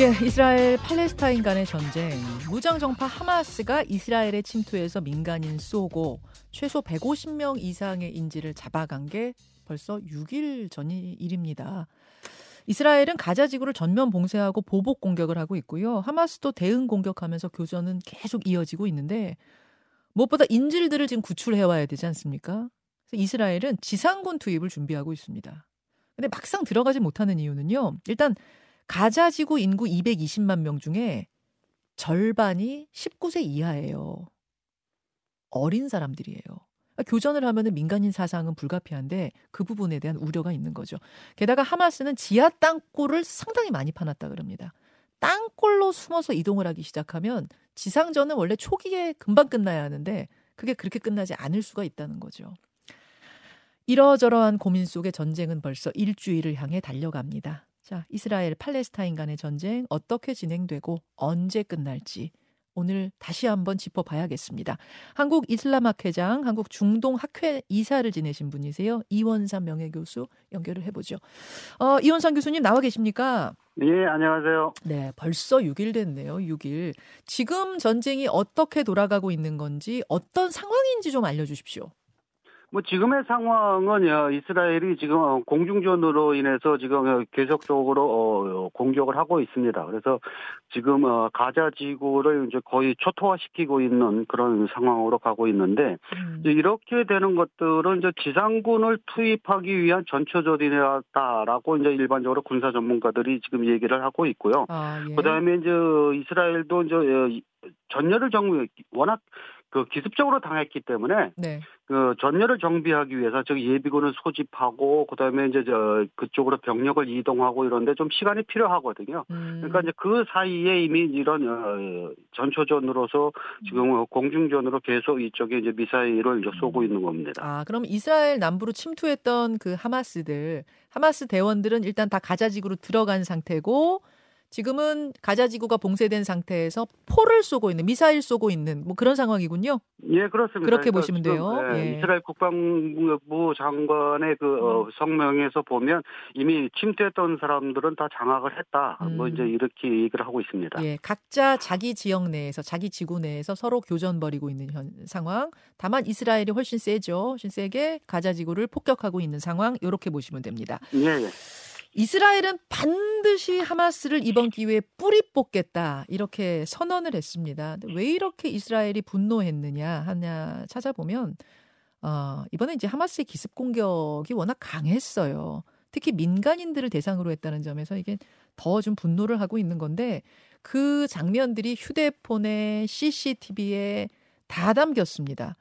예, 이스라엘 팔레스타인 간의 전쟁. 무장 정파 하마스가 이스라엘에 침투해서 민간인 쏘고 최소 150명 이상의 인질을 잡아간 게 벌써 6일 전이 일입니다. 이스라엘은 가자 지구를 전면 봉쇄하고 보복 공격을 하고 있고요. 하마스도 대응 공격하면서 교전은 계속 이어지고 있는데 무엇보다 인질들을 지금 구출해 와야 되지 않습니까? 그래서 이스라엘은 지상군 투입을 준비하고 있습니다. 근데 막상 들어가지 못하는 이유는요. 일단 가자 지구 인구 220만 명 중에 절반이 19세 이하예요. 어린 사람들이에요. 교전을 하면은 민간인 사상은 불가피한데 그 부분에 대한 우려가 있는 거죠. 게다가 하마스는 지하 땅굴을 상당히 많이 파놨다 그럽니다. 땅굴로 숨어서 이동을 하기 시작하면 지상전은 원래 초기에 금방 끝나야 하는데 그게 그렇게 끝나지 않을 수가 있다는 거죠. 이러저러한 고민 속에 전쟁은 벌써 일주일을 향해 달려갑니다. 자, 이스라엘 팔레스타인 간의 전쟁 어떻게 진행되고 언제 끝날지 오늘 다시 한번 짚어봐야겠습니다. 한국 이슬람학회장, 한국 중동학회 이사를 지내신 분이세요. 이원삼 명예교수 연결을 해보죠. 어, 이원삼 교수님 나와 계십니까? 예, 안녕하세요. 네, 벌써 6일 됐네요. 6일. 지금 전쟁이 어떻게 돌아가고 있는 건지 어떤 상황인지 좀 알려주십시오. 뭐 지금의 상황은요 이스라엘이 지금 어, 공중전으로 인해서 지금 어, 계속적으로 어, 공격을 하고 있습니다. 그래서 지금 가자 지구를 이제 거의 초토화시키고 있는 그런 상황으로 가고 있는데 음. 이렇게 되는 것들은 이제 지상군을 투입하기 위한 전초전이다라고 이제 일반적으로 군사 전문가들이 지금 얘기를 하고 있고요. 아, 예. 그다음에 이제 이스라엘도 이제 전열을 정 워낙 그 기습적으로 당했기 때문에 네. 그 전열을 정비하기 위해서 저기 예비군을 소집하고 그다음에 이제 저 그쪽으로 병력을 이동하고 이런데 좀 시간이 필요하거든요. 음. 그러니까 이제 그 사이에 이미 이런 어, 전초전으로서 지금 공중전으로 계속 이쪽에 이제 미사일을 쏘고 음. 있는 겁니다. 아, 그럼 이스라엘 남부로 침투했던 그 하마스들 하마스 대원들은 일단 다 가자지구로 들어간 상태고 지금은 가자 지구가 봉쇄된 상태에서 포를 쏘고 있는 미사일 쏘고 있는 뭐 그런 상황이군요. 예, 그렇습니다. 그렇게 그러니까 보시면 돼요. 예, 예. 이스라엘 국방부 장관의 그 어, 음. 성명에서 보면 이미 침투했던 사람들은 다 장악을 했다. 뭐 음. 뭐 이제 이렇게 얘기를 하고 있습니다. 예, 각자 자기 지역 내에서 자기 지구 내에서 서로 교전 벌이고 있는 현 상황. 다만 이스라엘이 훨씬 세죠. 훨씬 세게 가자 지구를 폭격하고 있는 상황. 이렇게 보시면 됩니다. 예. 예. 이스라엘은 반드시 하마스를 이번 기회에 뿌리 뽑겠다 이렇게 선언을 했습니다. 왜 이렇게 이스라엘이 분노했느냐 하냐 찾아보면 어, 이번에 이제 하마스의 기습 공격이 워낙 강했어요. 특히 민간인들을 대상으로 했다는 점에서 이게 더 좀 분노를 하고 있는 건데 그 장면들이 휴대폰에 CCTV에 다 담겼습니다.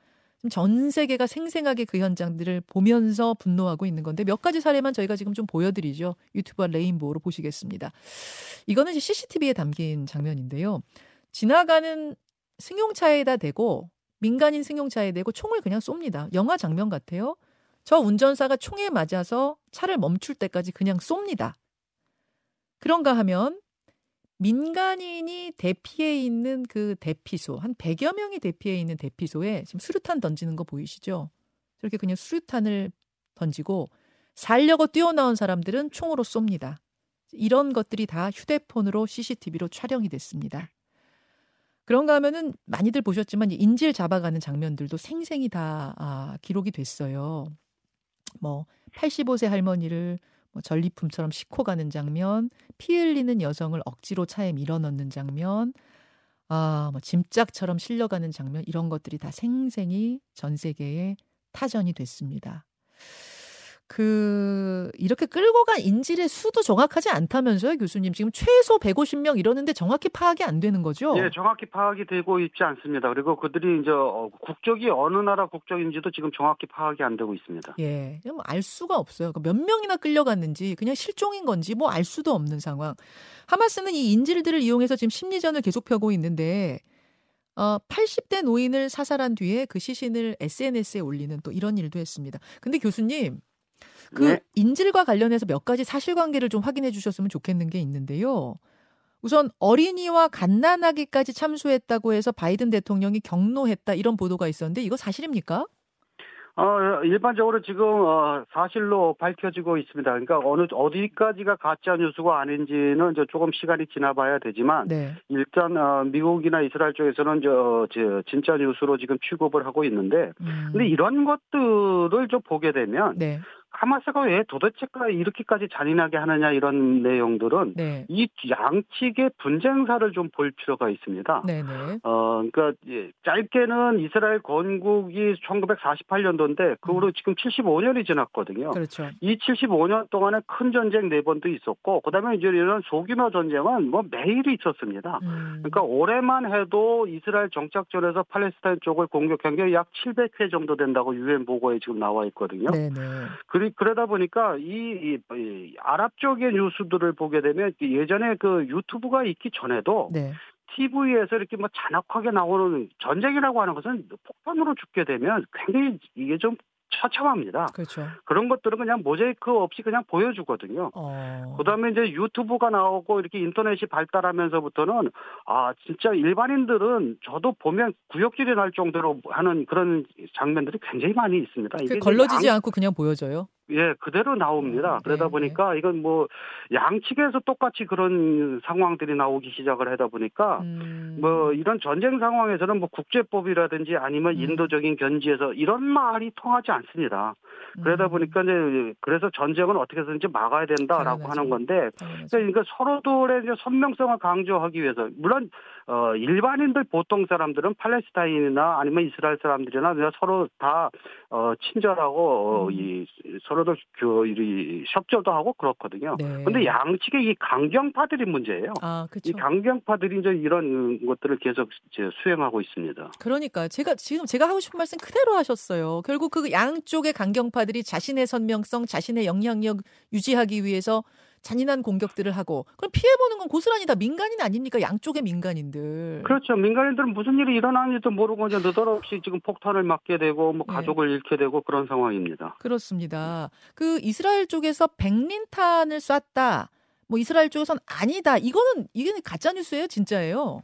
전 세계가 생생하게 그 현장들을 보면서 분노하고 있는 건데 몇 가지 사례만 저희가 지금 좀 보여드리죠. 유튜브와 레인보우로 보시겠습니다. 이거는 CCTV에 담긴 장면인데요. 지나가는 승용차에다 대고 민간인 승용차에 대고 총을 그냥 쏩니다. 영화 장면 같아요. 저 운전사가 총에 맞아서 차를 멈출 때까지 그냥 쏩니다. 그런가 하면 민간인이 대피해 있는 그 대피소, 한 100여 명이 대피해 있는 대피소에 지금 수류탄 던지는 거 보이시죠? 저렇게 그냥 수류탄을 던지고 살려고 뛰어나온 사람들은 총으로 쏩니다. 이런 것들이 다 휴대폰으로 CCTV로 촬영이 됐습니다. 그런가 하면은 많이들 보셨지만 인질 잡아가는 장면들도 생생히 다 아, 기록이 됐어요. 뭐 85세 할머니를 뭐 전리품처럼 싣고 가는 장면, 피 흘리는 여성을 억지로 차에 밀어넣는 장면, 아, 뭐 짐짝처럼 실려가는 장면 이런 것들이 다 생생히 전 세계에 타전이 됐습니다. 그 이렇게 끌고 간 인질의 수도 정확하지 않다면서요, 교수님. 지금 최소 150명 이러는데 정확히 파악이 안 되는 거죠? 예, 정확히 파악이 되고 있지 않습니다. 그리고 그들이 이제 어, 국적이 어느 나라 국적인지도 지금 정확히 파악이 안 되고 있습니다. 예, 알 수가 없어요. 그러니까 몇 명이나 끌려갔는지 그냥 실종인 건지 뭐 알 수도 없는 상황. 하마스는 이 인질들을 이용해서 지금 심리전을 계속 펴고 있는데 어, 80대 노인을 사살한 뒤에 그 시신을 SNS에 올리는 또 이런 일도 했습니다. 근데 교수님, 그 네. 인질과 관련해서 몇 가지 사실관계를 좀 확인해 주셨으면 좋겠는 게 있는데요. 우선 어린이와 갓난아기까지 참수했다고 해서 바이든 대통령이 경로했다 이런 보도가 있었는데 이거 사실입니까? 어, 일반적으로 지금 어, 사실로 밝혀지고 있습니다. 그러니까 어느 어디까지가 가짜 뉴스가 아닌지는 이제 조금 시간이 지나봐야 되지만 네. 일단 어, 미국이나 이스라엘 쪽에서는 저, 저 진짜 뉴스로 지금 취급을 하고 있는데, 음. 근데 이런 것들을 좀 보게 되면 네. 하마스가 왜 도대체가 이렇게까지 잔인하게 하느냐 이런 내용들은 네. 이 양측의 분쟁사를 좀 볼 필요가 있습니다. 네네. 네. 어, 그러니까 짧게는 이스라엘 건국이 1948년도인데 그 후로 음. 지금 75년이 지났거든요. 그렇죠. 이 75년 동안에 큰 전쟁 네 번도 있었고 그다음에 이제 이런 소규모 전쟁은 뭐 매일이 있었습니다. 음. 그러니까 올해만 해도 이스라엘 정착전에서 팔레스타인 쪽을 공격한 게 약 700회 정도 된다고 유엔 보고에 지금 나와 있거든요. 네 네. 네. 그러다 보니까 이, 이, 이 아랍 쪽의 뉴스들을 보게 되면 예전에 그 유튜브가 있기 전에도 네. TV에서 이렇게 뭐 잔혹하게 나오는 전쟁이라고 하는 것은 폭탄으로 죽게 되면 굉장히 이게 좀 처참합니다. 그렇죠. 그런 것들은 그냥 모자이크 없이 그냥 보여주거든요. 어. 그다음에 이제 유튜브가 나오고 이렇게 인터넷이 발달하면서부터는 아 진짜 일반인들은 저도 보면 구역질이 날 정도로 하는 그런 장면들이 굉장히 많이 있습니다. 이게 걸러지지 양... 않고 그냥 보여져요? 예, 그대로 나옵니다. 음, 그러다 네, 보니까 네. 이건 뭐 양측에서 똑같이 그런 상황들이 나오기 시작을 하다 보니까 음. 뭐 이런 전쟁 상황에서는 뭐 국제법이라든지 아니면 음. 인도적인 견지에서 이런 말이 통하지 않습니다. 그러다 음. 보니까 이제 그래서 전쟁은 어떻게 해서든지 막아야 된다라고 당연하죠. 하는 건데 그러니까 서로들의 이제 선명성을 강조하기 위해서 물론 어 일반인들 보통 사람들은 팔레스타인이나 아니면 이스라엘 사람들이나 서로 다 어, 친절하고 어, 음. 이 서로들 그, 이 협조도 하고 그렇거든요. 네. 근데 양측의 이 강경파들이 문제예요. 아, 그렇죠. 이 강경파들이 이제 이런 것들을 계속 이제 수행하고 있습니다. 그러니까 제가 지금 제가 하고 싶은 말씀 그대로 하셨어요. 결국 그 양쪽의 강경파들이 자신의 선명성, 자신의 영향력 유지하기 위해서 잔인한 공격들을 하고 그럼 피해 보는 건 고스란히 다 민간인 아닙니까? 양쪽의 민간인들. 그렇죠. 민간인들은 무슨 일이 일어나는지도 모르고 이제 느닷없이 지금 폭탄을 맞게 되고 뭐 네. 가족을 네. 잃게 되고 그런 상황입니다. 그렇습니다. 그 이스라엘 쪽에서 백린탄을 쐈다. 뭐 이스라엘 쪽에선 아니다. 이거는 이게 가짜 뉴스예요, 진짜예요?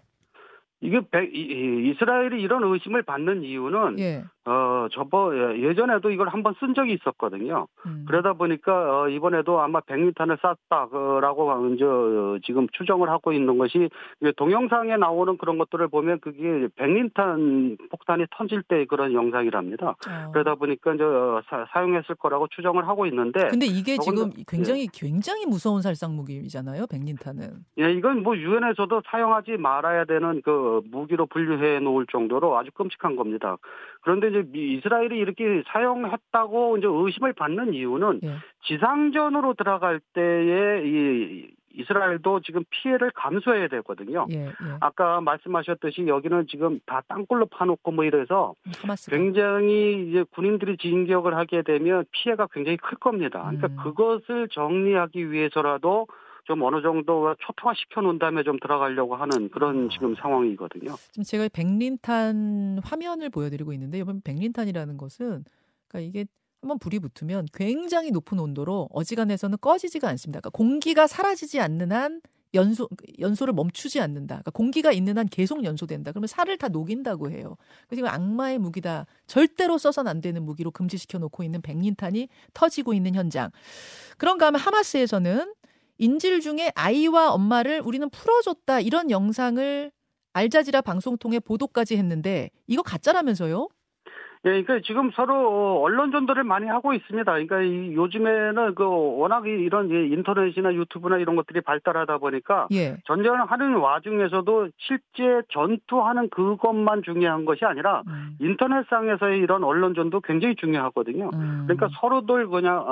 이게 이스라엘이 이런 의심을 받는 이유는 예. 어, 저번, 예, 예전에도 이걸 한번 쓴 적이 있었거든요. 음. 그러다 보니까, 어, 이번에도 아마 백리탄을 쐈다라고, 이제, 어, 지금 추정을 하고 있는 것이, 동영상에 나오는 그런 것들을 보면 그게 백리탄 폭탄이 터질 때 그런 영상이랍니다. 어. 그러다 보니까, 이제, 어, 사, 용했을 거라고 추정을 하고 있는데. 근데 이게 지금 굉장히, 예. 굉장히 무서운 살상 무기잖아요, 백리탄은. 예, 이건 뭐, 유엔에서도 사용하지 말아야 되는 그 무기로 분류해 놓을 정도로 아주 끔찍한 겁니다. 그런데 이제 이스라엘이 이렇게 사용했다고 이제 의심을 받는 이유는 예. 지상전으로 들어갈 때에 이 이스라엘도 지금 피해를 감수해야 되거든요. 예, 예. 아까 말씀하셨듯이 여기는 지금 다 땅굴로 파놓고 뭐 이래서 하마스가. 굉장히 이제 군인들이 진격을 하게 되면 피해가 굉장히 클 겁니다. 그러니까 음. 그것을 정리하기 위해서라도 좀 어느 정도 초토화 시켜 놓은 다음에 좀 들어가려고 하는 그런 아. 지금 상황이거든요. 지금 제가 백린탄 화면을 보여드리고 있는데 이번 백린탄이라는 것은 그러니까 이게 한번 불이 붙으면 굉장히 높은 온도로 어지간해서는 꺼지지가 않습니다. 그러니까 공기가 사라지지 않는 한 연소 연소를 멈추지 않는다. 그러니까 공기가 있는 한 계속 연소된다. 그러면 살을 다 녹인다고 해요. 그래서 악마의 무기다. 절대로 써선 안 되는 무기로 금지시켜 놓고 있는 백린탄이 터지고 있는 현장. 그런가 하면 하마스에서는 인질 중에 아이와 엄마를 우리는 풀어줬다 이런 영상을 알자지라 방송 통해 보도까지 했는데 이거 가짜라면서요? 예, 그러니까 지금 서로 언론 전도를 많이 하고 있습니다. 그러니까 이 요즘에는 그 워낙 이런 인터넷이나 유튜브나 이런 것들이 발달하다 보니까 예. 전쟁을 하는 와중에서도 실제 전투하는 그것만 중요한 것이 아니라 음. 인터넷상에서의 이런 언론 전도 굉장히 중요하거든요. 음. 그러니까 서로들 그냥 어,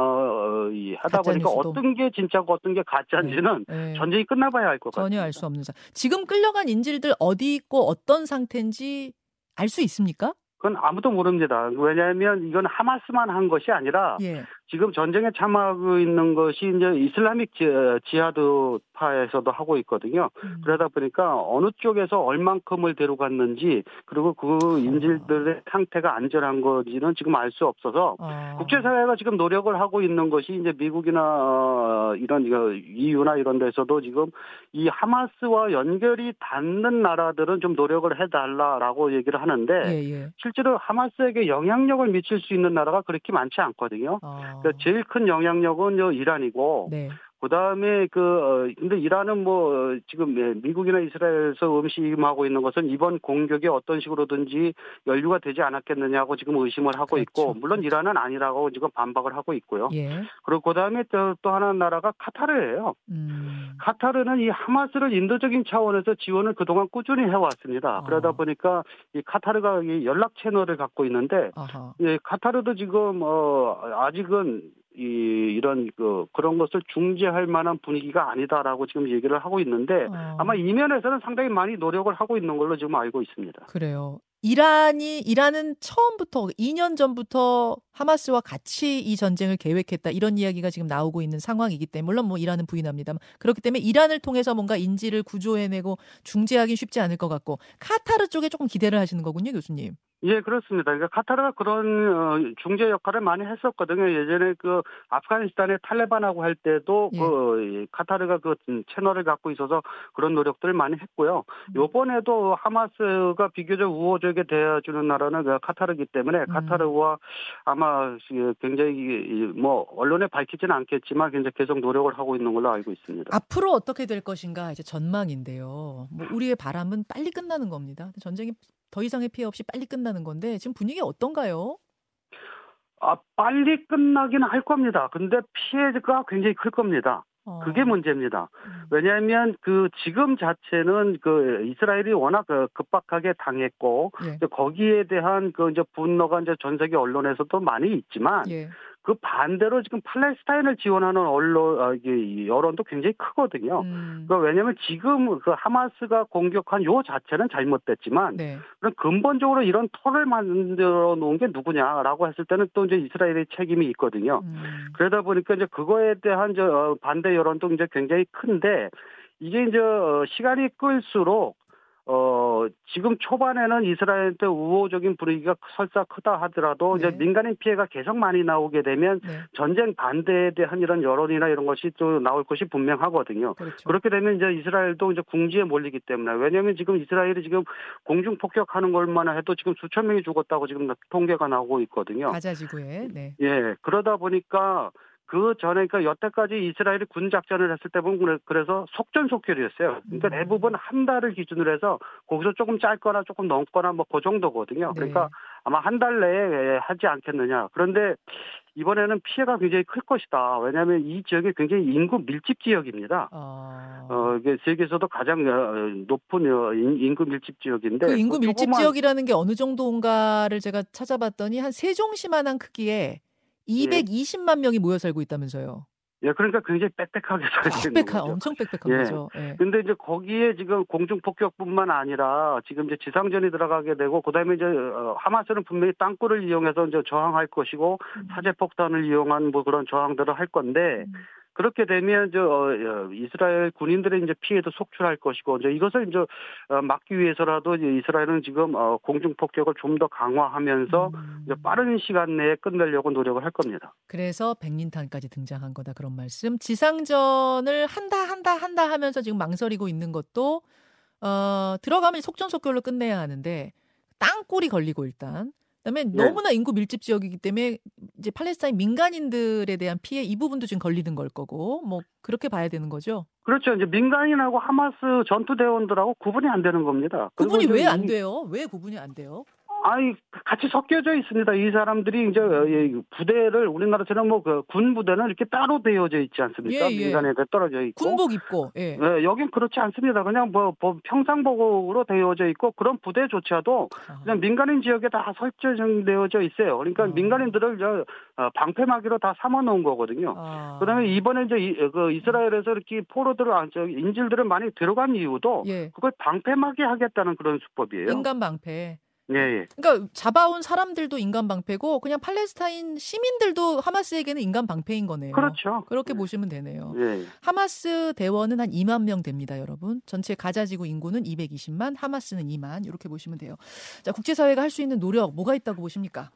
어 하다 보니까 뉴스도. 어떤 게 진짜고 어떤 게 가짜인지는 네. 네. 전쟁이 끝나봐야 알 것 같아요. 전혀 알 수 없는 사. 지금 끌려간 인질들 어디 있고 어떤 상태인지 알 수 있습니까? 그건 아무도 모릅니다. 왜냐하면 이건 하마스만 한 것이 아니라 예. 지금 전쟁에 참여하고 있는 것이 이제 이슬라믹 지하드파에서도 하고 있거든요. 음. 그러다 보니까 어느 쪽에서 얼만큼을 데려갔는지 그리고 그 인질들의 상태가 안전한 건지는 지금 알 수 없어서 어. 국제사회가 지금 노력을 하고 있는 것이 이제 미국이나 어, 이런 EU나 이런 데서도 지금 이 하마스와 연결이 닿는 나라들은 좀 노력을 해달라라고 얘기를 하는데 예, 예. 실제로 하마스에게 영향력을 미칠 수 있는 나라가 그렇게 많지 않거든요. 어. 그러니까 제일 큰 영향력은 이란이고 네. 그 다음에 그, 어, 근데 이란은 뭐, 지금 예, 미국이나 이스라엘에서 음식임하고 있는 것은 이번 공격이 어떤 식으로든지 연류가 되지 않았겠느냐고 지금 의심을 하고 그렇죠. 있고, 물론 그렇죠. 이란은 아니라고 지금 반박을 하고 있고요. 예. 그리고 그 다음에 또, 또 하나 나라가 카타르예요. 음. 카타르는 이 하마스를 인도적인 차원에서 지원을 그동안 꾸준히 해왔습니다. 어. 그러다 보니까 이 카타르가 이 연락 채널을 갖고 있는데, 예, 카타르도 지금, 어, 아직은 이 이런 그 그런 것을 중재할 만한 분위기가 아니다라고 지금 얘기를 하고 있는데 어. 아마 이면에서는 상당히 많이 노력을 하고 있는 걸로 지금 알고 있습니다. 그래요. 이란이 이란은 처음부터 2년 전부터 하마스와 같이 이 전쟁을 계획했다 이런 이야기가 지금 나오고 있는 상황이기 때문에 물론 뭐 이란은 부인합니다만 그렇기 때문에 이란을 통해서 뭔가 인지를 구조해내고 중재하기 쉽지 않을 것 같고 카타르 쪽에 조금 기대를 하시는 거군요, 교수님. 예, 그렇습니다. 그러니까 카타르가 그런 어, 중재 역할을 많이 했었거든요. 예전에 그 아프가니스탄의 탈레반하고 할 때도 예. 그 카타르가 그 채널을 갖고 있어서 그런 노력들을 많이 했고요. 음. 요번에도 하마스가 비교적 우호적에 대해주는 나라는 그 카타르기 때문에 음. 카타르와 아마 굉장히 뭐 언론에 밝히지는 않겠지만 굉장히 계속 노력을 하고 있는 걸로 알고 있습니다. 앞으로 어떻게 될 것인가 이제 전망인데요. 뭐 우리의 바람은 빨리 끝나는 겁니다. 전쟁이 더 이상의 피해 없이 빨리 끝나는 건데 지금 분위기 어떤가요? 아, 빨리 끝나긴 할 겁니다. 근데 피해가 굉장히 클 겁니다. 어. 그게 문제입니다. 음. 왜냐하면 그 지금 자체는 그 이스라엘이 워낙 그 급박하게 당했고 예. 거기에 대한 그 이제 분노가 이제 전 세계 언론에서도 많이 있지만 예. 그 반대로 지금 팔레스타인을 지원하는 언론 아, 여론도 굉장히 크거든요. 음. 그러니까 왜냐하면 지금 그 하마스가 공격한 요 자체는 잘못됐지만 네. 그럼 근본적으로 이런 털을 만들어 놓은 게 누구냐라고 했을 때는 또 이제 이스라엘의 책임이 있거든요. 음. 그러다 보니까 이제 그거에 대한 저 어, 반대 여론도 이제 굉장히 큰데 이게 이제 어, 시간이 끌수록 어, 지금 초반에는 이스라엘한테 우호적인 분위기가 설사 크다 하더라도 네. 이제 민간인 피해가 계속 많이 나오게 되면 네. 전쟁 반대에 대한 이런 여론이나 이런 것이 또 나올 것이 분명하거든요. 그렇죠. 그렇게 되면 이제 이스라엘도 이제 궁지에 몰리기 때문에 왜냐하면 지금 이스라엘이 지금 공중 폭격하는 것만 해도 지금 수천 명이 죽었다고 지금 통계가 나오고 있거든요. 가자지구에. 네. 예. 그러다 보니까 그 전에 그러니까 여태까지 이스라엘이 군 작전을 했을 때 보면 그래서 속전속결이었어요. 그러니까 음. 대부분 한 달을 기준으로 해서 거기서 조금 짧거나 조금 넘거나 뭐 그 정도거든요. 그러니까 네. 아마 한 달 내에 하지 않겠느냐. 그런데 이번에는 피해가 굉장히 클 것이다. 왜냐하면 이 지역이 굉장히 인구 밀집 지역입니다. 아... 어, 이게 세계에서도 가장 어, 높은 어, 인구 밀집 지역인데 그 인구 밀집 조그만... 지역이라는 게 어느 정도인가를 제가 찾아봤더니 한 세종시만한 크기에 220만 명이 모여 살고 있다면서요. 예, 그러니까 굉장히 빽빽하게 살고 있는 거죠. 엄청 빽빽한 예. 거죠. 예. 근데 이제 거기에 지금 공중 폭격뿐만 아니라 지금 이제 지상전이 들어가게 되고 그다음에 이제 어, 하마스는 분명히 땅굴을 이용해서 이제 저항할 것이고 음. 사제 폭탄을 이용한 뭐 그런 저항들을 할 건데 음. 그렇게 되면 저 어, 어, 이스라엘 군인들의 이제 피해도 속출할 것이고 이제 이것을 이제 어, 막기 위해서라도 이제 이스라엘은 지금 어, 공중 폭격을 좀 더 강화하면서 음. 이제 빠른 시간 내에 끝내려고 노력을 할 겁니다. 그래서 백린탄까지 등장한 거다 그런 말씀. 지상전을 한다 한다 한다 하면서 지금 망설이고 있는 것도 어, 들어가면 속전속결로 끝내야 하는데 땅굴이 걸리고 일단 그다음에 네. 너무나 인구 밀집 지역이기 때문에 이제 팔레스타인 민간인들에 대한 피해 이 부분도 지금 걸리는 걸 거고 뭐 그렇게 봐야 되는 거죠. 그렇죠. 이제 민간인하고 하마스 전투 대원들하고 구분이 안 되는 겁니다. 구분이 왜 안 돼요? 왜 구분이 안 돼요? 아니 같이 섞여져 있습니다. 이 사람들이 이제 부대를 우리나라처럼 뭐그군 부대는 이렇게 따로 되어져 있지 않습니까? 예, 예. 민간에 떨어져 있고 군복 입고. 예. 네, 여긴 그렇지 않습니다. 그냥 뭐, 뭐 평상복으로 되어져 있고 그런 부대조차도 아. 그냥 민간인 지역에 다 설정되어져 있어요. 그러니까 아. 민간인들을 저 어, 방패막이로 다 삼아 놓은 거거든요. 아. 그다음에 이번에 이제 이, 그 이스라엘에서 이렇게 포로들을 저 인질들을 많이 들어간 이유도 예. 그걸 방패막이 하겠다는 그런 수법이에요. 인간 방패. 예, 예. 그러니까 잡아온 사람들도 인간 방패고 그냥 팔레스타인 시민들도 하마스에게는 인간 방패인 거네요. 그렇죠. 그렇게 보시면 되네요. 예. 하마스 대원은 한 2만 명 됩니다, 여러분. 전체 가자 지구 인구는 220만, 하마스는 2만 이렇게 보시면 돼요. 자, 국제 사회가 할 수 있는 노력 뭐가 있다고 보십니까?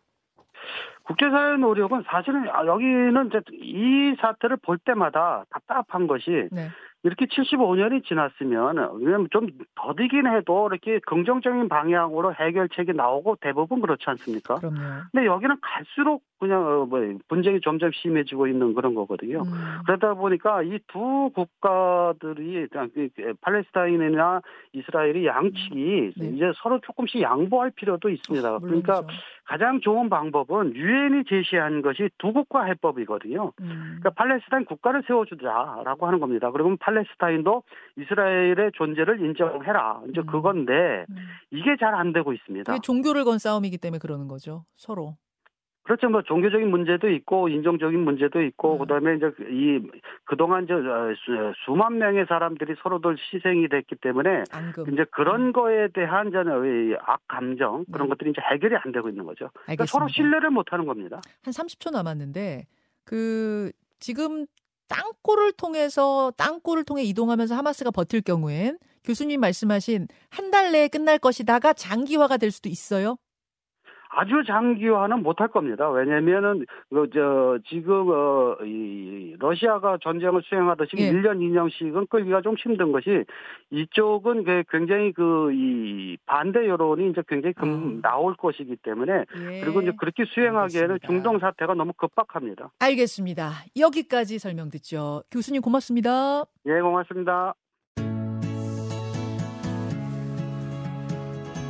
국제사회 노력은 사실은 아, 여기는 이제 이 사태를 볼 때마다 답답한 것이 네. 이렇게 75년이 지났으면 왜냐면 좀 더디긴 해도 이렇게 긍정적인 방향으로 해결책이 나오고 대부분 그렇지 않습니까? 그럼요. 근데 여기는 갈수록 그냥 어, 뭐 분쟁이 점점 심해지고 있는 그런 거거든요. 음, 그러다 보니까 이 두 국가들이 그, 그, 팔레스타인이나 이스라엘이 양측이 네. 이제 서로 조금씩 양보할 필요도 있습니다. 그러니까 물론이죠. 가장 좋은 방법은 유엔이 제시한 것이 두 국가 해법이거든요. 음, 그러니까 팔레스타인 국가를 세워주자라고 하는 겁니다. 그러면 팔레스타인도 이스라엘의 존재를 인정해라. 이제 음. 그건데 음. 이게 잘 안 되고 있습니다. 종교를 건 싸움이기 때문에 그러는 거죠. 서로. 그렇죠. 뭐 종교적인 문제도 있고 인종적인 문제도 있고 음. 그다음에 이제 이 그동안 저 어, 수- 수만 명의 사람들이 서로들 희생이 됐기 때문에 앙금. 이제 그런 거에 대한 저는 악 감정 그런 네. 것들이 이제 해결이 안 되고 있는 거죠. 그러니까 알겠습니다. 서로 신뢰를 못 하는 겁니다. 한 30초 남았는데 그 지금 땅굴을 통해서 땅굴을 통해 이동하면서 하마스가 버틸 경우엔 교수님 말씀하신 한 달 내에 끝날 것이다가 장기화가 될 수도 있어요. 아주 장기화는 못할 겁니다. 왜냐면은 그저 지금 어이 러시아가 전쟁을 수행하듯이 예. 1년 2년씩은 끌기가 좀 힘든 것이 이쪽은 그 굉장히 그 이 반대 여론이 이제 굉장히 금 아. 나올 것이기 때문에 예. 그리고 이제 그렇게 수행하기에는 알겠습니다. 중동 사태가 너무 급박합니다. 알겠습니다. 여기까지 설명 듣죠. 교수님 고맙습니다. 예, 고맙습니다.